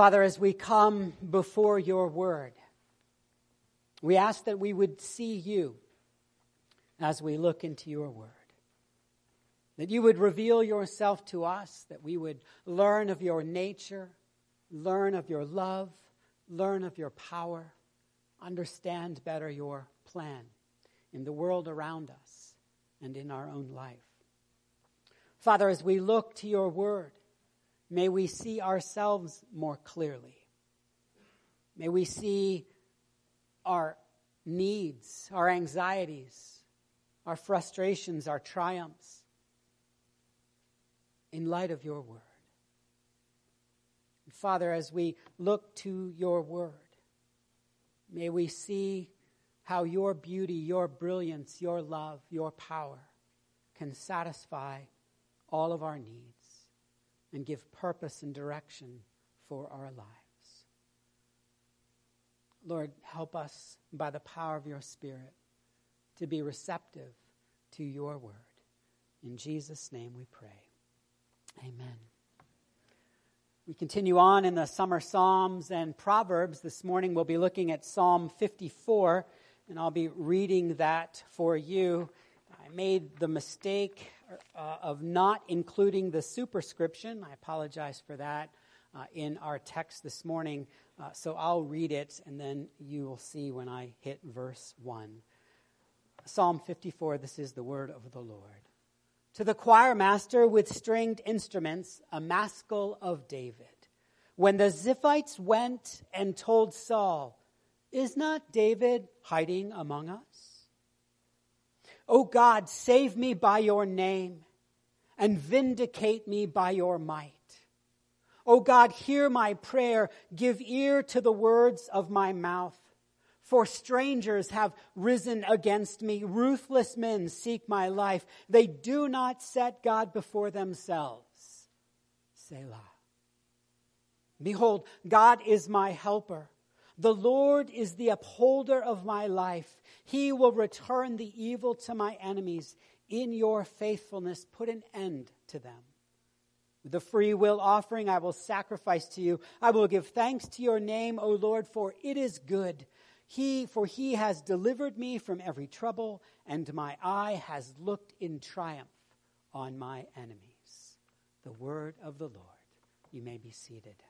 Father, as we come before your word, we ask that we would see you as we look into your word. That you would reveal yourself to us, that we would learn of your nature, learn of your love, learn of your power, understand better your plan in the world around us and in our own life. Father, as we look to your word, may we see ourselves more clearly. May we see our needs, our anxieties, our frustrations, our triumphs in light of your word. Father, as we look to your word, may we see how your beauty, your brilliance, your love, your power can satisfy all of our needs and give purpose and direction for our lives. Lord, help us by the power of your Spirit to be receptive to your word. In Jesus' name we pray. Amen. We continue on in the summer Psalms and Proverbs. This morning we'll be looking at Psalm 54, and I'll be reading that for you. I made the mistake uh, of not including the superscription. I apologize for that uh, in our text this morning. Uh, so I'll read it, and then you will see when I hit verse 1. Psalm 54 this is the word of the Lord to the choir master with stringed instruments, a maskil of David. When the Ziphites went and told Saul, Is not David hiding among us? O God, save me by your name and vindicate me by your might. O God, hear my prayer. Give ear to the words of my mouth. For strangers have risen against me. Ruthless men seek my life. They do not set God before themselves. Selah. Behold, God is my helper. The Lord is the upholder of my life. He will return the evil to my enemies. In your faithfulness, put an end to them. With the free will offering, I will sacrifice to you. I will give thanks to your name, O Lord, for it is good. He, for he has delivered me from every trouble, and my eye has looked in triumph on my enemies. The word of the Lord. You may be seated.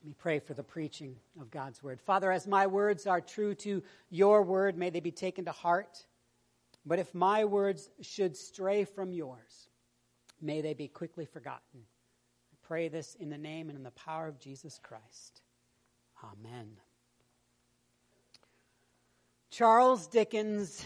Let me pray for the preaching of God's word. Father, as my words are true to your word, may they be taken to heart. But if my words should stray from yours, May they be quickly forgotten. I pray this in the name and in the power of Jesus Christ. Amen. Charles Dickens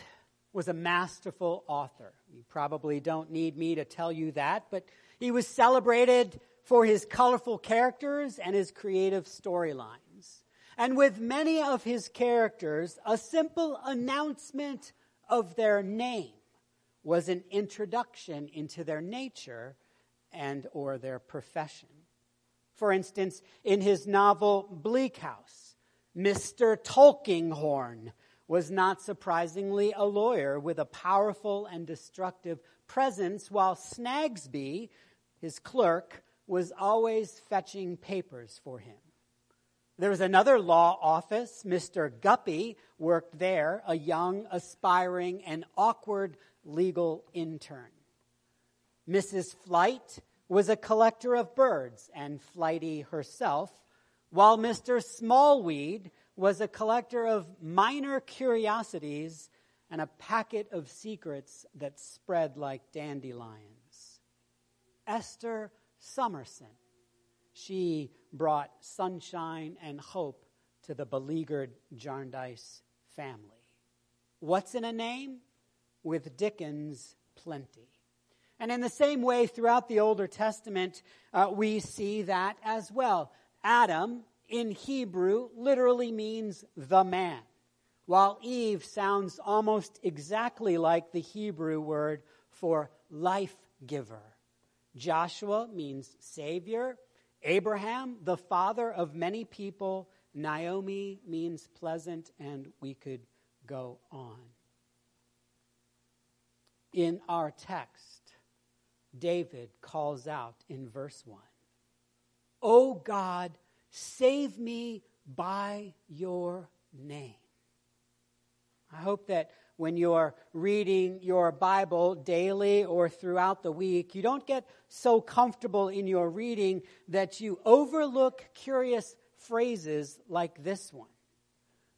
was a masterful author. You probably don't need me to tell you that, but he was celebrated for his colorful characters and his creative storylines. And with many of his characters, a simple announcement of their name was an introduction into their nature and or their profession. For instance, in his novel Bleak House, Mr. Tulkinghorn was not surprisingly a lawyer with a powerful and destructive presence, while Snagsby, his clerk, was always fetching papers for him. There was another law office. Mr. Guppy worked there, a young, aspiring, and awkward legal intern. Mrs. Flite was a collector of birds and flighty herself, while Mr. Smallweed was a collector of minor curiosities and a packet of secrets that spread like dandelions. Esther Summerson, she brought sunshine and hope to the beleaguered Jarndyce family. What's in a name? with Dickens plenty. And in the same way, throughout the Older Testament, uh, we see that as well. Adam, in Hebrew, literally means the man, while Eve sounds almost exactly like the Hebrew word for life giver. Joshua means savior. Abraham, the father of many people. Naomi means pleasant, and we could go on. in our text, David calls out in verse 1 O God, save me by your name. I hope that when you're reading your Bible daily or throughout the week, you don't get so comfortable in your reading that you overlook curious phrases like this one.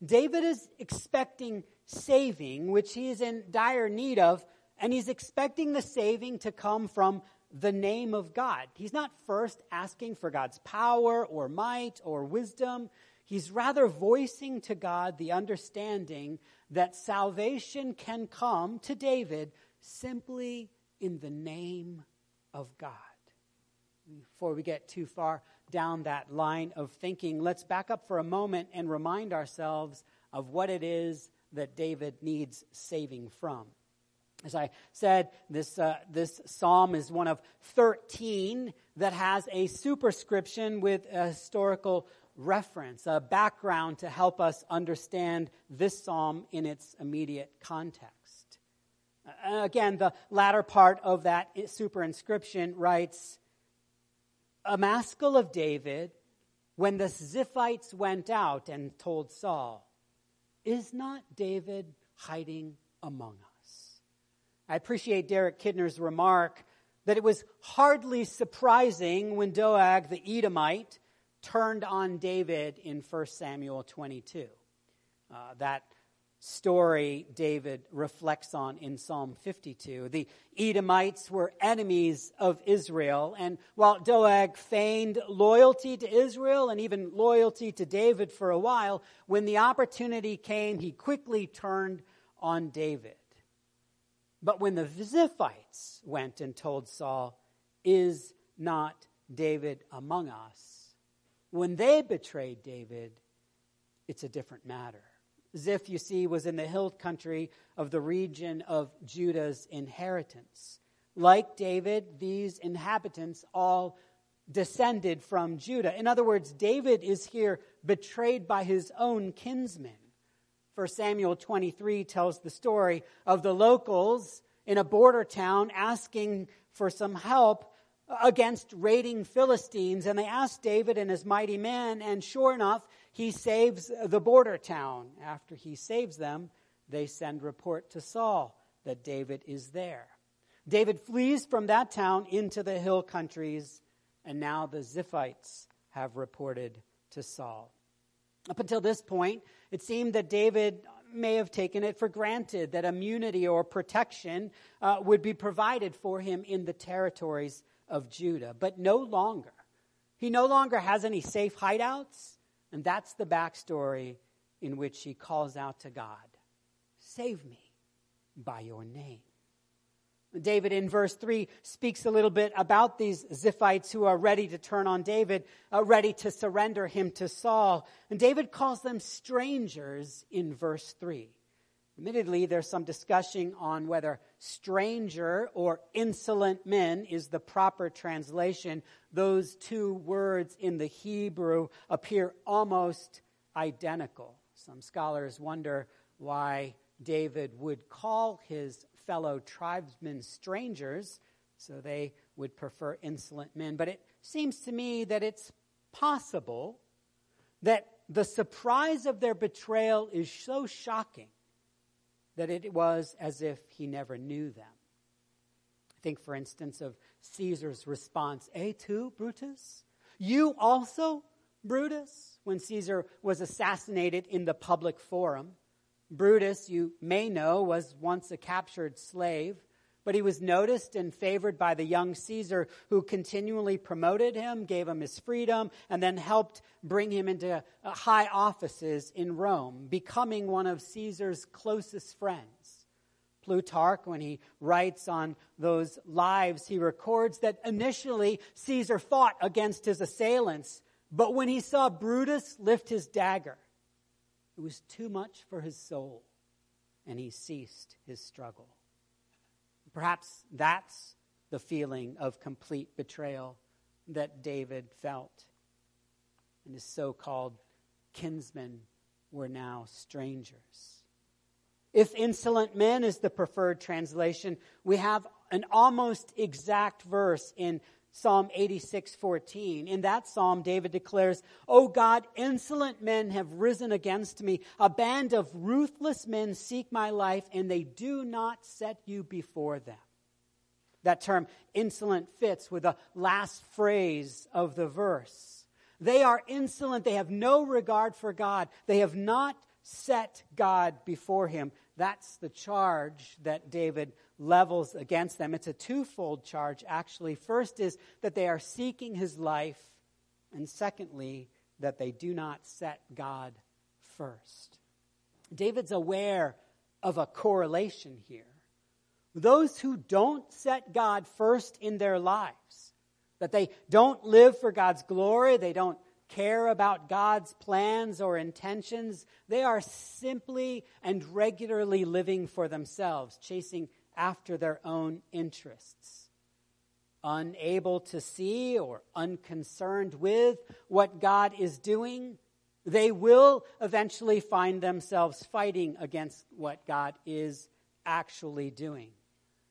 David is expecting saving, which he is in dire need of, and he's expecting the saving to come from the name of God. He's not first asking for God's power or might or wisdom. He's rather voicing to God the understanding that salvation can come to David simply in the name of God. Before we get too far down that line of thinking, let's back up for a moment and remind ourselves of what it is that David needs saving from. As I said, this, uh, this psalm is one of 13 that has a superscription with a historical reference, a background to help us understand this psalm in its immediate context. Uh, again, the latter part of that superinscription writes A maskil of David when the Ziphites went out and told Saul, Is not David hiding among us? I appreciate Derek Kidner's remark that it was hardly surprising when Doeg the Edomite turned on David in 1 Samuel 22. Uh, that story David reflects on in Psalm 52. The Edomites were enemies of Israel, and while Doeg feigned loyalty to Israel and even loyalty to David for a while, when the opportunity came, he quickly turned on David. But when the Ziphites went and told Saul, Is not David among us? When they betrayed David, it's a different matter. Ziph, you see, was in the hill country of the region of Judah's inheritance. Like David, these inhabitants all descended from Judah. In other words, David is here betrayed by his own kinsmen. For Samuel 23 tells the story of the locals in a border town asking for some help against raiding Philistines, and they asked David and his mighty men, and sure enough, he saves the border town. After he saves them, they send report to Saul that David is there. David flees from that town into the hill countries, and now the Ziphites have reported to Saul. Up until this point, it seemed that David may have taken it for granted that immunity or protection uh, would be provided for him in the territories of Judah, but no longer. He no longer has any safe hideouts, and that's the backstory in which he calls out to God Save me by your name. David in verse 3 speaks a little bit about these Ziphites who are ready to turn on David, uh, ready to surrender him to Saul. And David calls them strangers in verse 3. Admittedly, there's some discussion on whether stranger or insolent men is the proper translation. Those two words in the Hebrew appear almost identical. Some scholars wonder why David would call his fellow tribesmen strangers, so they would prefer insolent men. But it seems to me that it's possible that the surprise of their betrayal is so shocking that it was as if he never knew them. Think, for instance, of Caesar's response, eh, Et tu, Brutus? You also, Brutus? When Caesar was assassinated in the public forum. Brutus, you may know, was once a captured slave but he was noticed and favored by the young Caesar who continually promoted him, gave him his freedom, and then helped bring him into uh, high offices in Rome, becoming one of Caesar's closest friends. Plutarch, when he writes on those lives, he records that initially Caesar fought against his assailants, but when he saw Brutus lift his dagger, it was too much for his soul, and he ceased his struggle. Perhaps that's the feeling of complete betrayal that David felt. And his so called kinsmen were now strangers. If insolent men is the preferred translation, we have an almost exact verse in Psalm 86:14. In that psalm David declares, "O God, insolent men have risen against me. A band of ruthless men seek my life and they do not set you before them." That term insolent fits with the last phrase of the verse. They are insolent. They have no regard for God. They have not set God before him. That's the charge that David levels against them. It's a twofold charge, actually. First is that they are seeking his life, and secondly, that they do not set God first. David's aware of a correlation here. Those who don't set God first in their lives, that they don't live for God's glory, they don't care about God's plans or intentions. They are simply and regularly living for themselves, chasing after their own interests. Unable to see or unconcerned with what God is doing, they will eventually find themselves fighting against what God is actually doing.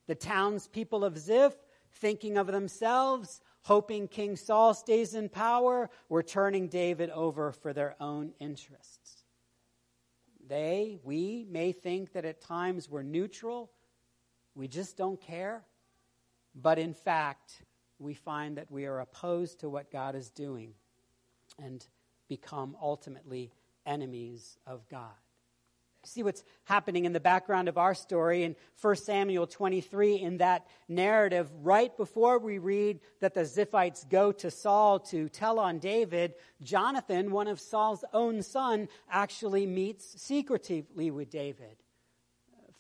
The townspeople of Ziph, thinking of themselves, hoping King Saul stays in power, were turning David over for their own interests. They, we, may think that at times we're neutral, we just don't care. But in fact, we find that we are opposed to what God is doing and become ultimately enemies of God. See what's happening in the background of our story in 1 Samuel 23 in that narrative, right before we read that the Ziphites go to Saul to tell on David, Jonathan, one of Saul's own son, actually meets secretively with David.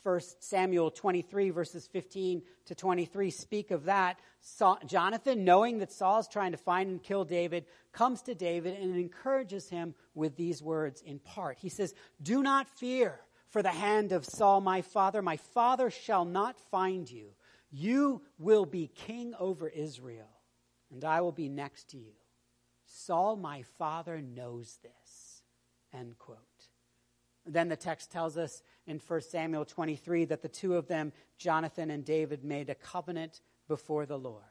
1 Samuel 23, verses 15 to 23, speak of that. Saul, Jonathan, knowing that Saul is trying to find and kill David, comes to David and encourages him with these words in part. He says, Do not fear for the hand of Saul, my father. My father shall not find you. You will be king over Israel, and I will be next to you. Saul, my father, knows this. End quote. Then the text tells us in 1 Samuel 23 that the two of them, Jonathan and David, made a covenant before the Lord.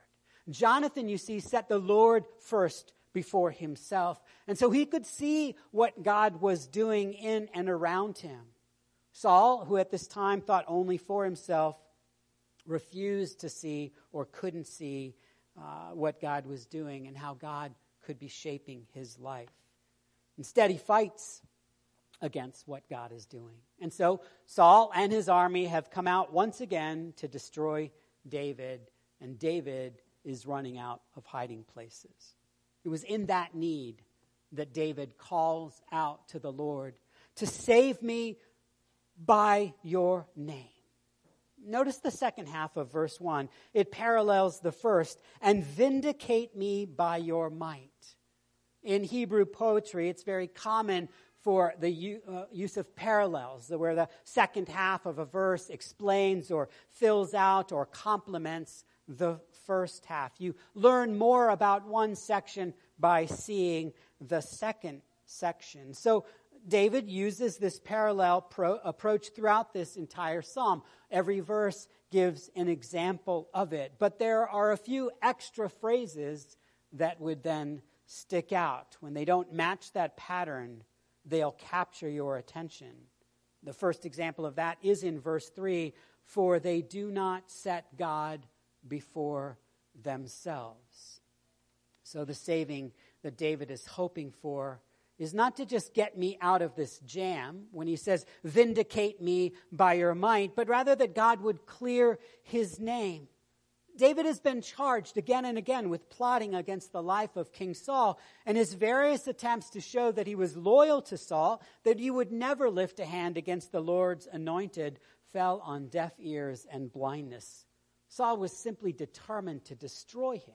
Jonathan, you see, set the Lord first before himself. And so he could see what God was doing in and around him. Saul, who at this time thought only for himself, refused to see or couldn't see uh, what God was doing and how God could be shaping his life. Instead, he fights against what God is doing. And so Saul and his army have come out once again to destroy David, and David is running out of hiding places. It was in that need that David calls out to the Lord to save me by your name. Notice the second half of verse 1. It parallels the first, and vindicate me by your might. In Hebrew poetry, it's very common for the uh, use of parallels, where the second half of a verse explains or fills out or complements the first half. You learn more about one section by seeing the second section. So David uses this parallel pro- approach throughout this entire psalm. Every verse gives an example of it, but there are a few extra phrases that would then stick out. When they don't match that pattern, they'll capture your attention. The first example of that is in verse 3 For they do not set God before themselves. So the saving that David is hoping for is not to just get me out of this jam when he says, Vindicate me by your might, but rather that God would clear his name. David has been charged again and again with plotting against the life of King Saul, and his various attempts to show that he was loyal to Saul, that he would never lift a hand against the Lord's anointed, fell on deaf ears and blindness. Saul was simply determined to destroy him.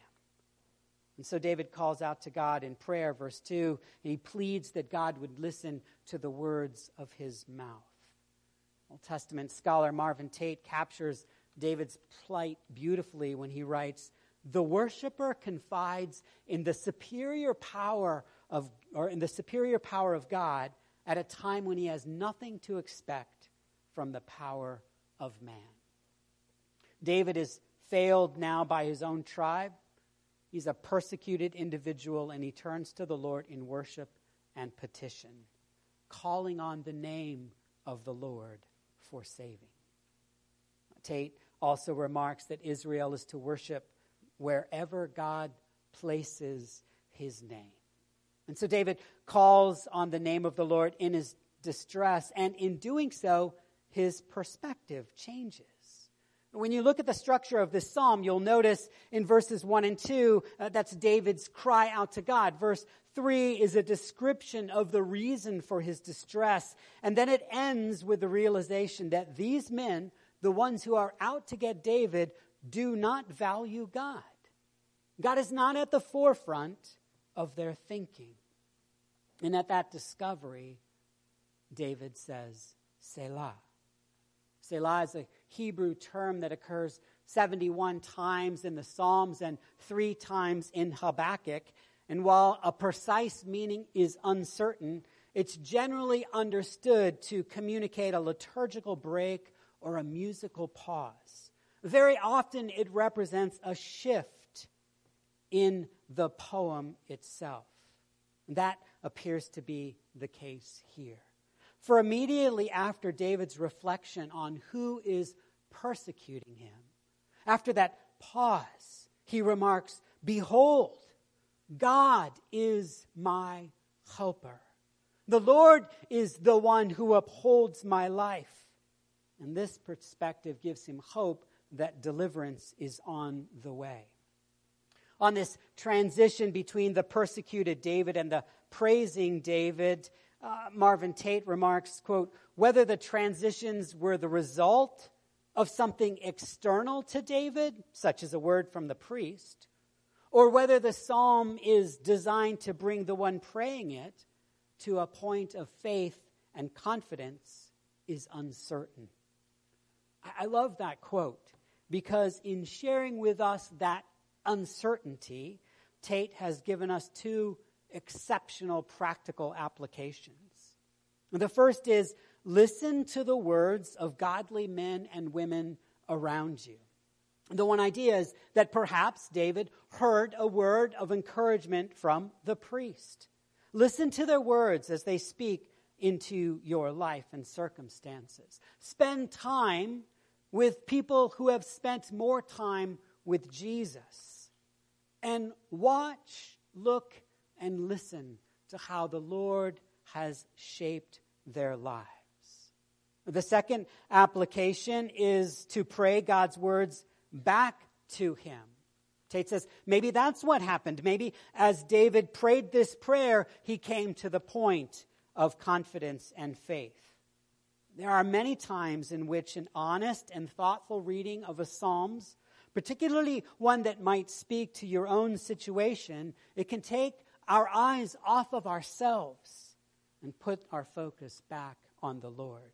And so David calls out to God in prayer, verse 2, and he pleads that God would listen to the words of his mouth. Old Testament scholar Marvin Tate captures David's plight beautifully when he writes, The worshiper confides in the superior power of, or in the superior power of God at a time when he has nothing to expect from the power of man. David is failed now by his own tribe. He's a persecuted individual, and he turns to the Lord in worship and petition, calling on the name of the Lord for saving. Tate also remarks that Israel is to worship wherever God places his name. And so David calls on the name of the Lord in his distress, and in doing so, his perspective changes. When you look at the structure of this psalm, you'll notice in verses 1 and 2, uh, that's David's cry out to God. Verse 3 is a description of the reason for his distress. And then it ends with the realization that these men, the ones who are out to get David, do not value God. God is not at the forefront of their thinking. And at that discovery, David says, Selah. Selah is a Hebrew term that occurs 71 times in the Psalms and three times in Habakkuk. And while a precise meaning is uncertain, it's generally understood to communicate a liturgical break or a musical pause. Very often it represents a shift in the poem itself. That appears to be the case here. For immediately after David's reflection on who is persecuting him, after that pause, he remarks, Behold, God is my helper. The Lord is the one who upholds my life. And this perspective gives him hope that deliverance is on the way. On this transition between the persecuted David and the praising David, uh, Marvin Tate remarks, quote, whether the transitions were the result of something external to David, such as a word from the priest, or whether the psalm is designed to bring the one praying it to a point of faith and confidence is uncertain. I love that quote because in sharing with us that uncertainty, Tate has given us two exceptional practical applications. The first is listen to the words of godly men and women around you. The one idea is that perhaps David heard a word of encouragement from the priest. Listen to their words as they speak into your life and circumstances. Spend time with people who have spent more time with Jesus. And watch, look, and listen to how the Lord has shaped their lives. The second application is to pray God's words back to Him. Tate says, maybe that's what happened. Maybe as David prayed this prayer, he came to the point of confidence and faith. There are many times in which an honest and thoughtful reading of a Psalms, particularly one that might speak to your own situation, it can take our eyes off of ourselves and put our focus back on the Lord.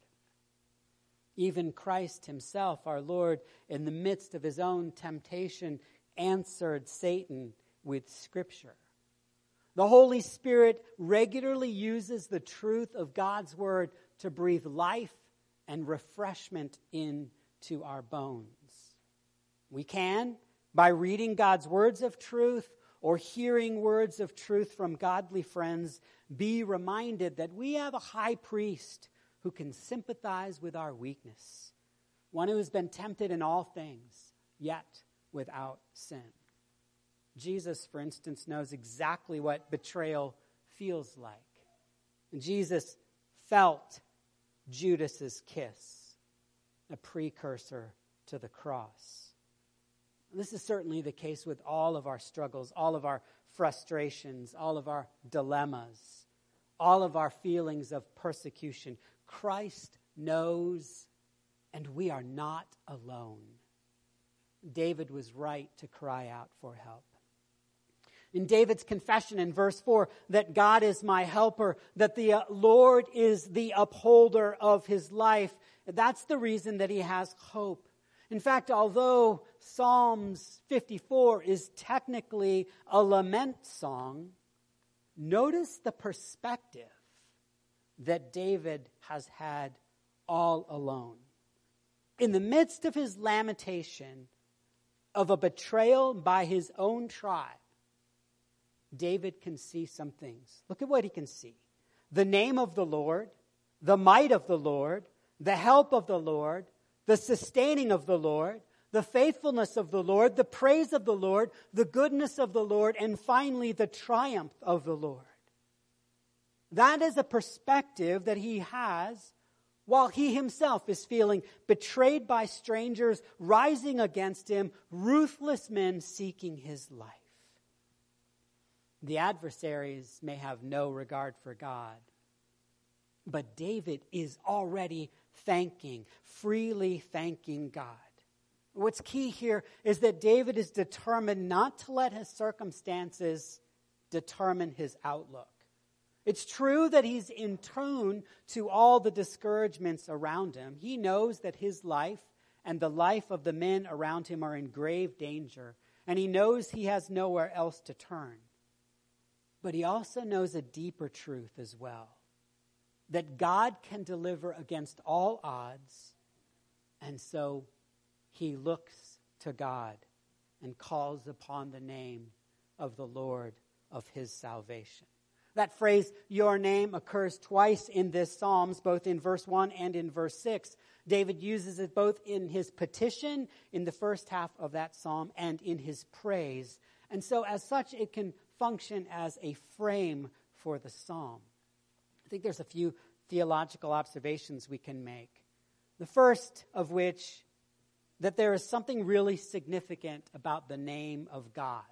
Even Christ himself, our Lord, in the midst of his own temptation, answered Satan with Scripture. The Holy Spirit regularly uses the truth of God's Word to breathe life and refreshment into our bones. We can, by reading God's words of truth or hearing words of truth from godly friends, be reminded that we have a high priest who can sympathize with our weakness, one who has been tempted in all things, yet without sin. Jesus, for instance, knows exactly what betrayal feels like. And Jesus felt Judas's kiss, a precursor to the cross. This is certainly the case with all of our struggles, all of our frustrations, all of our dilemmas, all of our feelings of persecution. Christ knows, and we are not alone. David was right to cry out for help. In David's confession in verse 4, that God is my helper, that the uh, Lord is the upholder of his life, that's the reason that he has hope. In fact, although Psalms 54 is technically a lament song, notice the perspective that David has had all alone. In the midst of his lamentation of a betrayal by his own tribe, David can see some things. Look at what he can see the name of the Lord, the might of the Lord, the help of the Lord, the sustaining of the Lord, the faithfulness of the Lord, the praise of the Lord, the goodness of the Lord, and finally the triumph of the Lord. That is a perspective that he has while he himself is feeling betrayed by strangers rising against him, ruthless men seeking his life. The adversaries may have no regard for God, but David is already thanking, freely thanking God. What's key here is that David is determined not to let his circumstances determine his outlook. It's true that he's in tune to all the discouragements around him. He knows that his life and the life of the men around him are in grave danger, and he knows he has nowhere else to turn. But he also knows a deeper truth as well that God can deliver against all odds, and so he looks to God and calls upon the name of the Lord of his salvation. That phrase, your name, occurs twice in this Psalms, both in verse 1 and in verse 6. David uses it both in his petition in the first half of that psalm and in his praise. And so, as such, it can function as a frame for the psalm. I think there's a few theological observations we can make. The first of which, that there is something really significant about the name of God.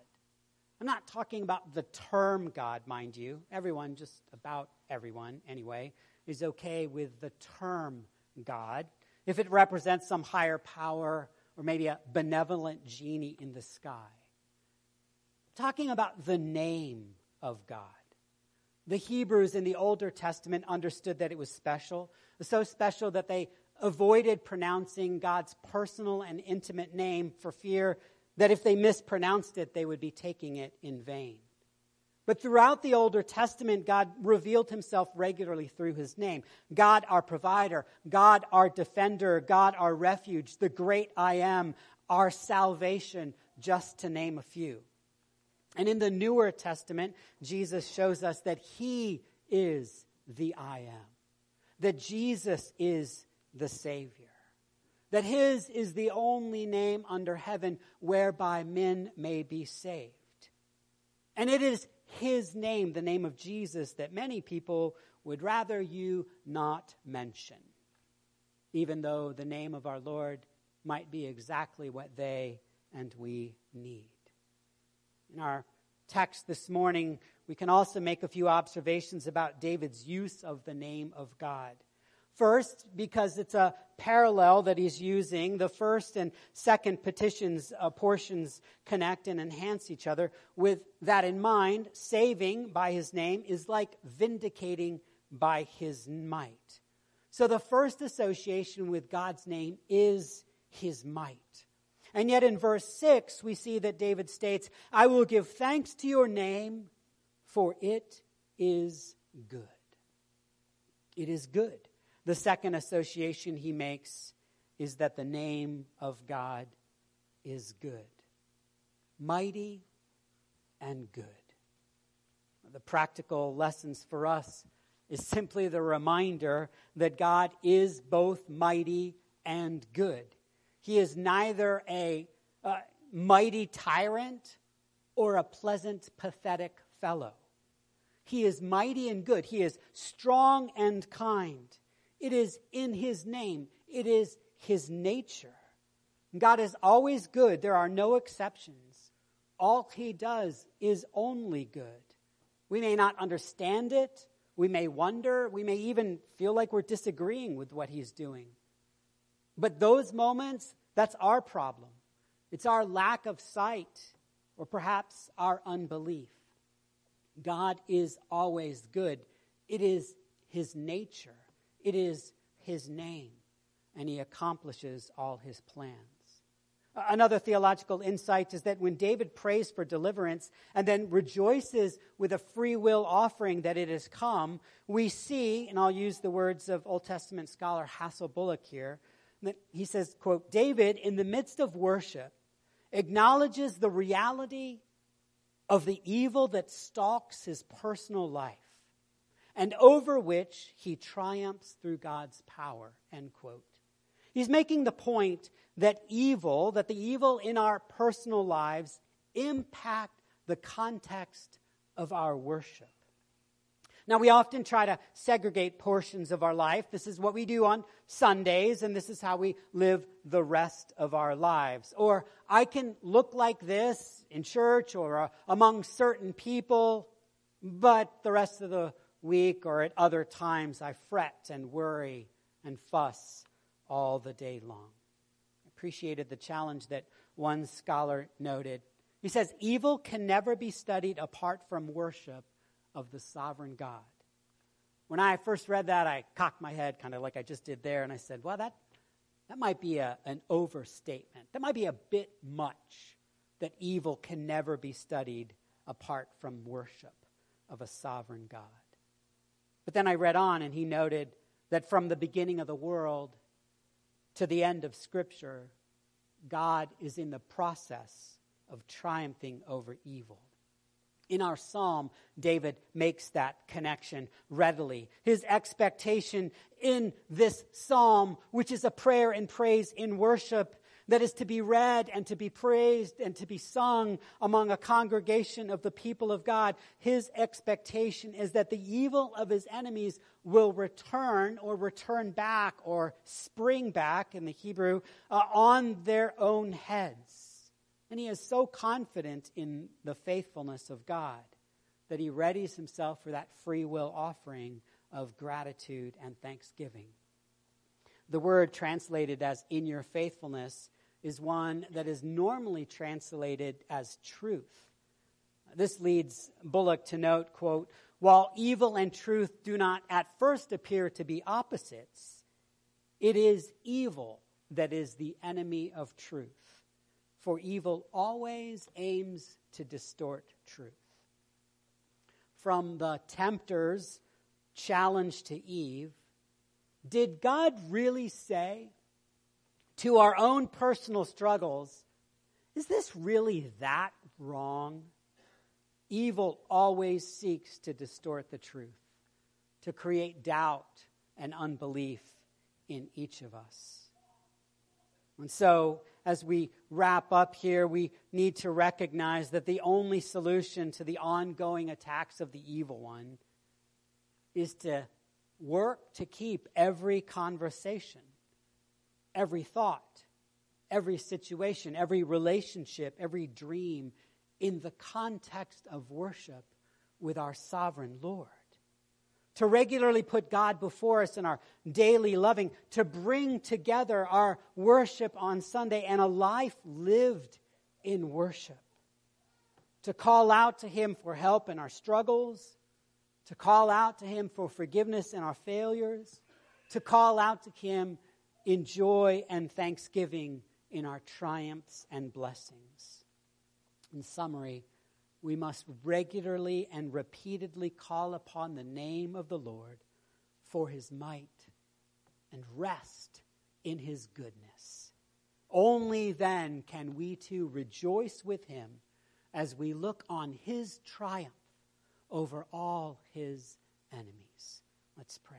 I'm not talking about the term God, mind you. Everyone, just about everyone anyway, is okay with the term God if it represents some higher power or maybe a benevolent genie in the sky. Talking about the name of God. The Hebrews in the Older Testament understood that it was special, so special that they avoided pronouncing God's personal and intimate name for fear that if they mispronounced it, they would be taking it in vain. But throughout the Older Testament, God revealed himself regularly through his name. God, our provider, God, our defender, God, our refuge, the great I am, our salvation, just to name a few. And in the Newer Testament, Jesus shows us that he is the I am, that Jesus is the Savior that his is the only name under heaven whereby men may be saved. And it is his name, the name of Jesus, that many people would rather you not mention, even though the name of our Lord might be exactly what they and we need. In our text this morning, we can also make a few observations about David's use of the name of God. First, because it's a parallel that he's using. The first and second petitions uh, portions connect and enhance each other. With that in mind, saving by his name is like vindicating by his might. So the first association with God's name is his might. And yet in verse 6, we see that David states, I will give thanks to your name, for it is good. It is good. The second association he makes is that the name of God is good, mighty and good. The practical lessons for us is simply the reminder that God is both mighty and good. He is neither a uh, mighty tyrant or a pleasant, pathetic fellow. He is mighty and good. He is strong and kind. It is in His name, it is His nature. God is always good, there are no exceptions. All He does is only good. We may not understand it, we may wonder, we may even feel like we're disagreeing with what He's doing. But those moments, that's our problem. It's our lack of sight, or perhaps our unbelief. God is always good. It is his nature. It is his name, and he accomplishes all his plans. Another theological insight is that when David prays for deliverance and then rejoices with a free will offering that it has come, we see, and I'll use the words of Old Testament scholar Hassell Bullock here, he says, quote, David, in the midst of worship, acknowledges the reality of the evil that stalks his personal life and over which he triumphs through God's power, end quote. He's making the point that evil, that the evil in our personal lives impact the context of our worship. Now, we often try to segregate portions of our life. This is what we do on Sundays, and this is how we live the rest of our lives. Or I can look like this in church or uh, among certain people, but the rest of the week or at other times I fret and worry and fuss all the day long. I appreciated the challenge that one scholar noted. He says, Evil can never be studied apart from worship of the sovereign God. When I first read that, I cocked my head, kind of like I just did there, and I said, Well, that, that might be a, an overstatement. That might be a bit much that evil can never be studied apart from worship of a sovereign God. But then I read on, and he noted that from the beginning of the world, to the end of Scripture, God is in the process of triumphing over evil. In our psalm, David makes that connection readily. His expectation in this psalm, which is a prayer and praise in worship, that is to be read and to be praised and to be sung among a congregation of the people of God, his expectation is that the evil of his enemies will return or return back or spring back in the Hebrew uh, on their own heads. And he is so confident in the faithfulness of God that he readies himself for that free will offering of gratitude and thanksgiving. The word translated as in your faithfulness is one that is normally translated as truth. This leads Bullock to note, quote, while evil and truth do not at first appear to be opposites, it is evil that is the enemy of truth. For evil always aims to distort truth. From the tempter's challenge to Eve, did God really say to our own personal struggles, is this really that wrong? Evil always seeks to distort the truth, to create doubt and unbelief in each of us. And so, as we wrap up here, we need to recognize that the only solution to the ongoing attacks of the evil one is to work to keep every conversation every thought, every situation, every relationship, every dream in the context of worship with our sovereign Lord. To regularly put God before us in our daily loving, to bring together our worship on Sunday and a life lived in worship. To call out to Him for help in our struggles, to call out to Him for forgiveness in our failures, to call out to Him in joy and thanksgiving in our triumphs and blessings. In summary, we must regularly and repeatedly call upon the name of the Lord for his might and rest in his goodness. Only then can we too rejoice with him as we look on his triumph over all his enemies. Let's pray.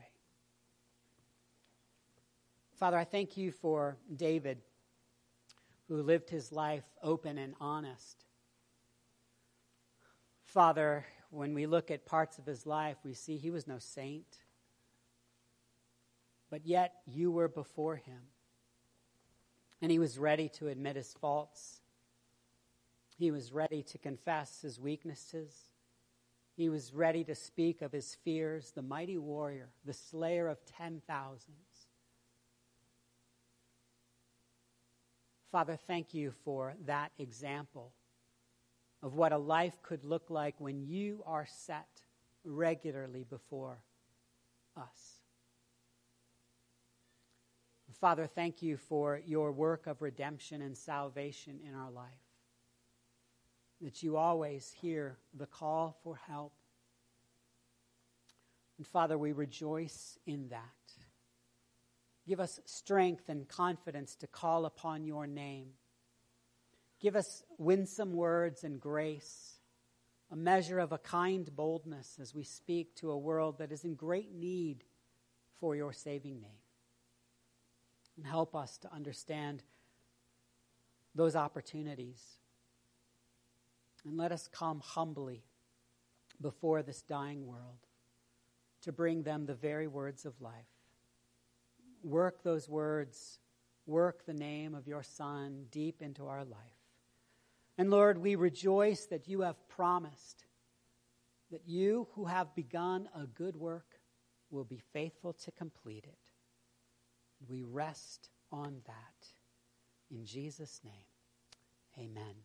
Father, I thank you for David, who lived his life open and honest. Father, when we look at parts of his life, we see he was no saint, but yet you were before him. And he was ready to admit his faults. He was ready to confess his weaknesses. He was ready to speak of his fears, the mighty warrior, the slayer of ten thousands. Father, thank you for that example of what a life could look like when you are set regularly before us. Father, thank you for your work of redemption and salvation in our life. That you always hear the call for help. And Father, we rejoice in that. Give us strength and confidence to call upon your name. Give us winsome words and grace, a measure of a kind boldness as we speak to a world that is in great need for your saving name. And help us to understand those opportunities. And let us come humbly before this dying world to bring them the very words of life. Work those words, work the name of your Son deep into our life. And Lord, we rejoice that you have promised that you who have begun a good work will be faithful to complete it. We rest on that. In Jesus' name, amen.